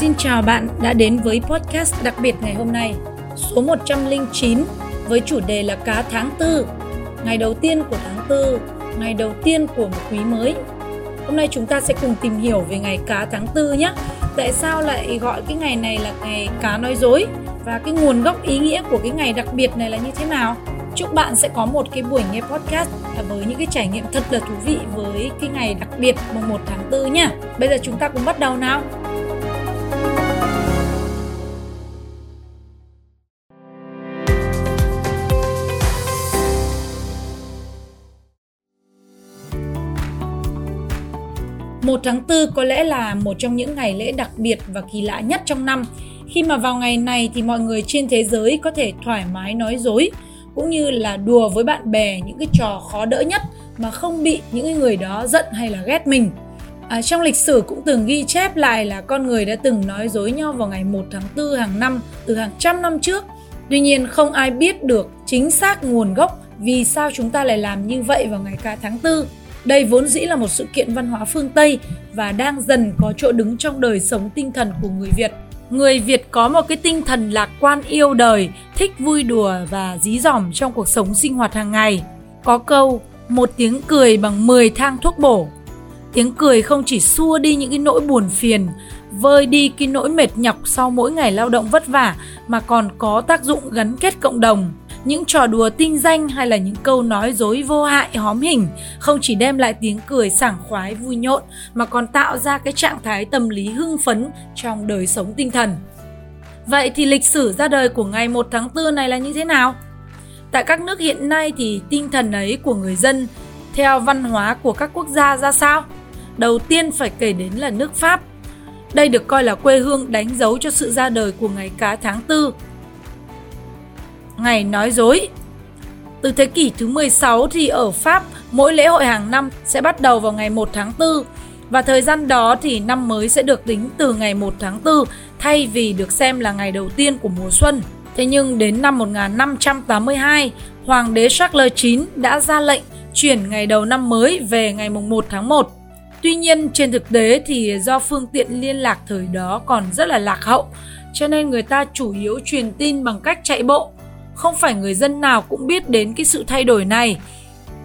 Xin chào bạn đã đến với podcast đặc biệt ngày hôm nay, số 109 với chủ đề là cá tháng tư, ngày đầu tiên của tháng tư, ngày đầu tiên của một quý mới. Hôm nay chúng ta sẽ cùng tìm hiểu về ngày cá tháng tư nhé. Tại sao lại gọi cái ngày này là ngày cá nói dối và cái nguồn gốc ý nghĩa của cái ngày đặc biệt này là như thế nào? Chúc bạn sẽ có một cái buổi nghe podcast với những cái trải nghiệm thật là thú vị với cái ngày đặc biệt mùng 1 tháng 4 nha. Bây giờ chúng ta cùng bắt đầu nào. Một tháng 4 có lẽ là một trong những ngày lễ đặc biệt và kỳ lạ nhất trong năm khi mà vào ngày này thì mọi người trên thế giới có thể thoải mái nói dối cũng như là đùa với bạn bè những cái trò khó đỡ nhất mà không bị những người đó giận hay là ghét mình. À, trong lịch sử cũng từng ghi chép lại là con người đã từng nói dối nhau vào ngày 1 tháng 4 hàng năm từ hàng trăm năm trước. Tuy nhiên không ai biết được chính xác nguồn gốc vì sao chúng ta lại làm như vậy vào ngày cả tháng 4. Đây vốn dĩ là một sự kiện văn hóa phương Tây và đang dần có chỗ đứng trong đời sống tinh thần của người Việt. Người Việt có một cái tinh thần lạc quan yêu đời, thích vui đùa và dí dỏm trong cuộc sống sinh hoạt hàng ngày. Có câu, một tiếng cười bằng 10 thang thuốc bổ. Tiếng cười không chỉ xua đi những cái nỗi buồn phiền, vơi đi cái nỗi mệt nhọc sau mỗi ngày lao động vất vả mà còn có tác dụng gắn kết cộng đồng những trò đùa tinh danh hay là những câu nói dối vô hại, hóm hình, không chỉ đem lại tiếng cười sảng khoái, vui nhộn, mà còn tạo ra cái trạng thái tâm lý hưng phấn trong đời sống tinh thần. Vậy thì lịch sử ra đời của ngày 1 tháng 4 này là như thế nào? Tại các nước hiện nay thì tinh thần ấy của người dân theo văn hóa của các quốc gia ra sao? Đầu tiên phải kể đến là nước Pháp. Đây được coi là quê hương đánh dấu cho sự ra đời của ngày cá tháng 4 ngày nói dối. Từ thế kỷ thứ 16 thì ở Pháp, mỗi lễ hội hàng năm sẽ bắt đầu vào ngày 1 tháng 4 và thời gian đó thì năm mới sẽ được tính từ ngày 1 tháng 4 thay vì được xem là ngày đầu tiên của mùa xuân. Thế nhưng đến năm 1582, Hoàng đế Charles IX đã ra lệnh chuyển ngày đầu năm mới về ngày 1 tháng 1. Tuy nhiên trên thực tế thì do phương tiện liên lạc thời đó còn rất là lạc hậu, cho nên người ta chủ yếu truyền tin bằng cách chạy bộ không phải người dân nào cũng biết đến cái sự thay đổi này.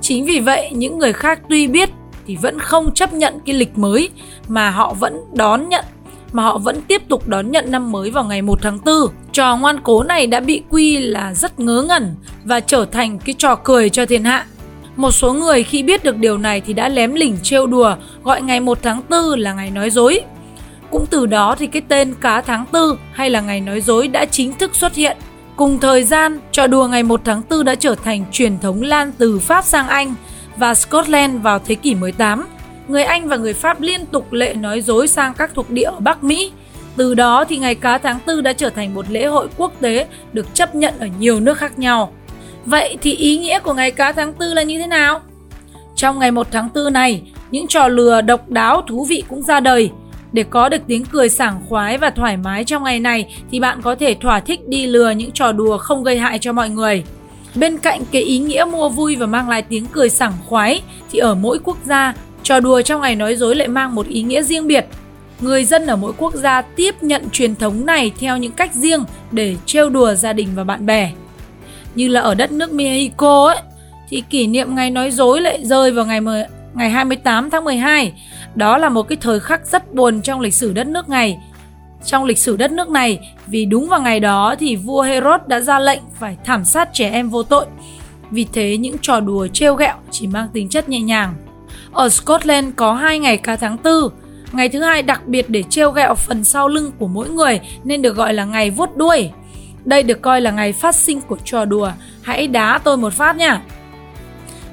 Chính vì vậy, những người khác tuy biết thì vẫn không chấp nhận cái lịch mới mà họ vẫn đón nhận mà họ vẫn tiếp tục đón nhận năm mới vào ngày 1 tháng 4. Trò ngoan cố này đã bị quy là rất ngớ ngẩn và trở thành cái trò cười cho thiên hạ. Một số người khi biết được điều này thì đã lém lỉnh trêu đùa gọi ngày 1 tháng 4 là ngày nói dối. Cũng từ đó thì cái tên cá tháng 4 hay là ngày nói dối đã chính thức xuất hiện Cùng thời gian, trò đùa ngày 1 tháng 4 đã trở thành truyền thống lan từ Pháp sang Anh và Scotland vào thế kỷ 18. Người Anh và người Pháp liên tục lệ nói dối sang các thuộc địa ở Bắc Mỹ. Từ đó thì ngày cá tháng 4 đã trở thành một lễ hội quốc tế được chấp nhận ở nhiều nước khác nhau. Vậy thì ý nghĩa của ngày cá tháng 4 là như thế nào? Trong ngày 1 tháng 4 này, những trò lừa độc đáo thú vị cũng ra đời để có được tiếng cười sảng khoái và thoải mái trong ngày này thì bạn có thể thỏa thích đi lừa những trò đùa không gây hại cho mọi người. Bên cạnh cái ý nghĩa mua vui và mang lại tiếng cười sảng khoái thì ở mỗi quốc gia, trò đùa trong ngày nói dối lại mang một ý nghĩa riêng biệt. Người dân ở mỗi quốc gia tiếp nhận truyền thống này theo những cách riêng để trêu đùa gia đình và bạn bè. Như là ở đất nước Mexico ấy, thì kỷ niệm ngày nói dối lại rơi vào ngày ngày 28 tháng 12. Đó là một cái thời khắc rất buồn trong lịch sử đất nước này. Trong lịch sử đất nước này, vì đúng vào ngày đó thì vua Herod đã ra lệnh phải thảm sát trẻ em vô tội. Vì thế những trò đùa trêu ghẹo chỉ mang tính chất nhẹ nhàng. Ở Scotland có hai ngày cả tháng 4. Ngày thứ hai đặc biệt để trêu ghẹo phần sau lưng của mỗi người nên được gọi là ngày vuốt đuôi. Đây được coi là ngày phát sinh của trò đùa. Hãy đá tôi một phát nha.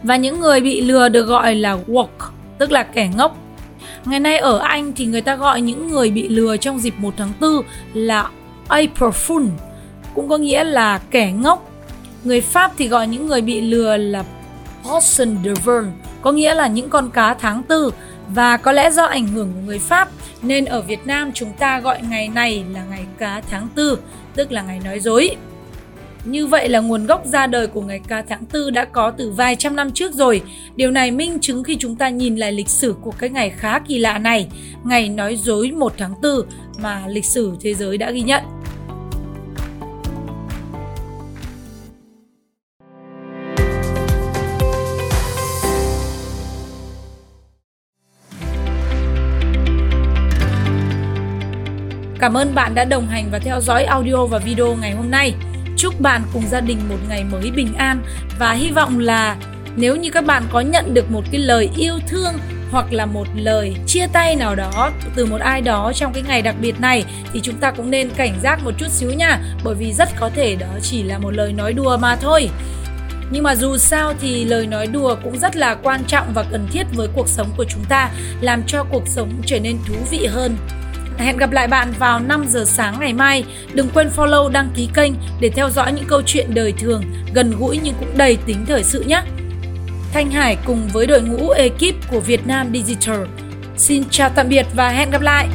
Và những người bị lừa được gọi là woke, tức là kẻ ngốc. Ngày nay ở Anh thì người ta gọi những người bị lừa trong dịp 1 tháng 4 là April Fool, cũng có nghĩa là kẻ ngốc. Người Pháp thì gọi những người bị lừa là Poisson de Verne, có nghĩa là những con cá tháng 4 và có lẽ do ảnh hưởng của người Pháp nên ở Việt Nam chúng ta gọi ngày này là ngày cá tháng 4 tức là ngày nói dối. Như vậy là nguồn gốc ra đời của ngày ca tháng 4 đã có từ vài trăm năm trước rồi. Điều này minh chứng khi chúng ta nhìn lại lịch sử của cái ngày khá kỳ lạ này, ngày nói dối 1 tháng 4 mà lịch sử thế giới đã ghi nhận. Cảm ơn bạn đã đồng hành và theo dõi audio và video ngày hôm nay. Chúc bạn cùng gia đình một ngày mới bình an và hy vọng là nếu như các bạn có nhận được một cái lời yêu thương hoặc là một lời chia tay nào đó từ một ai đó trong cái ngày đặc biệt này thì chúng ta cũng nên cảnh giác một chút xíu nha, bởi vì rất có thể đó chỉ là một lời nói đùa mà thôi. Nhưng mà dù sao thì lời nói đùa cũng rất là quan trọng và cần thiết với cuộc sống của chúng ta, làm cho cuộc sống trở nên thú vị hơn. Hẹn gặp lại bạn vào 5 giờ sáng ngày mai. Đừng quên follow đăng ký kênh để theo dõi những câu chuyện đời thường, gần gũi nhưng cũng đầy tính thời sự nhé. Thanh Hải cùng với đội ngũ ekip của Việt Nam Digital. Xin chào tạm biệt và hẹn gặp lại!